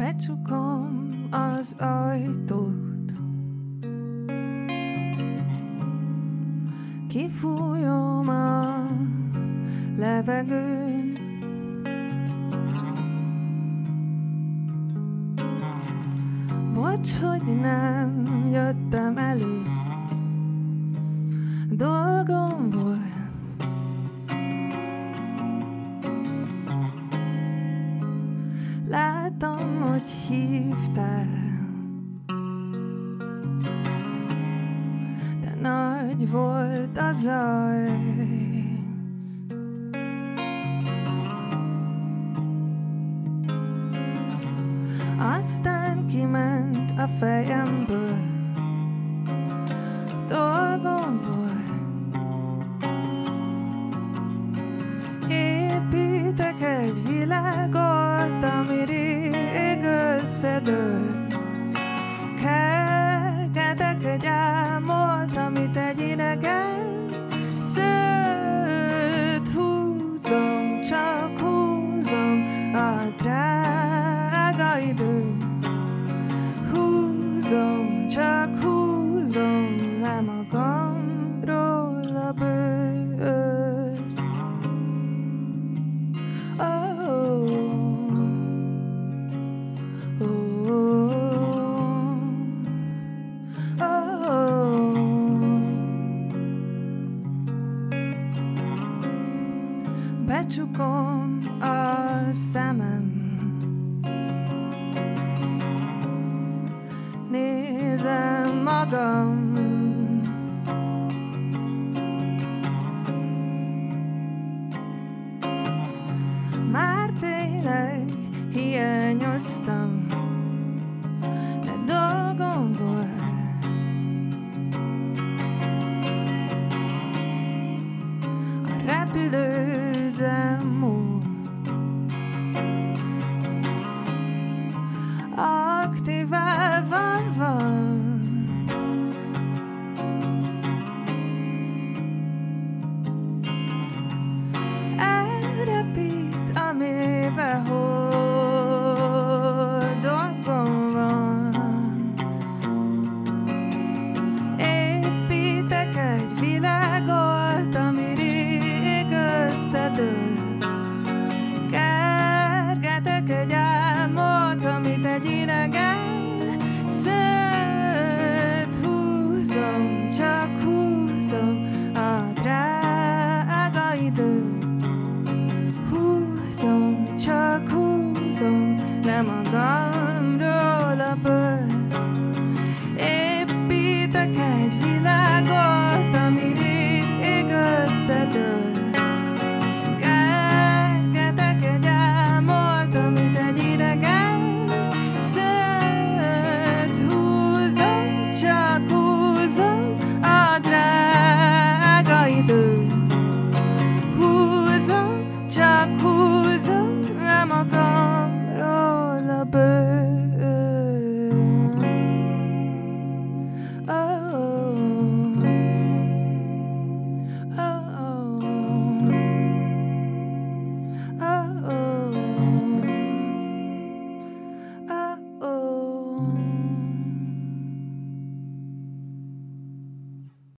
Becsukom az ajtót. Kifújom a levegőt. Bocs, hogy nem jöttem elő. Dolgom volt Hogy hívtál. De nagy volt a zaj. Aztán kiment a fejemből good Becsukom a szemem. Nézem magam. Már tényleg hiányoztam Húzom, csak húzom, nem a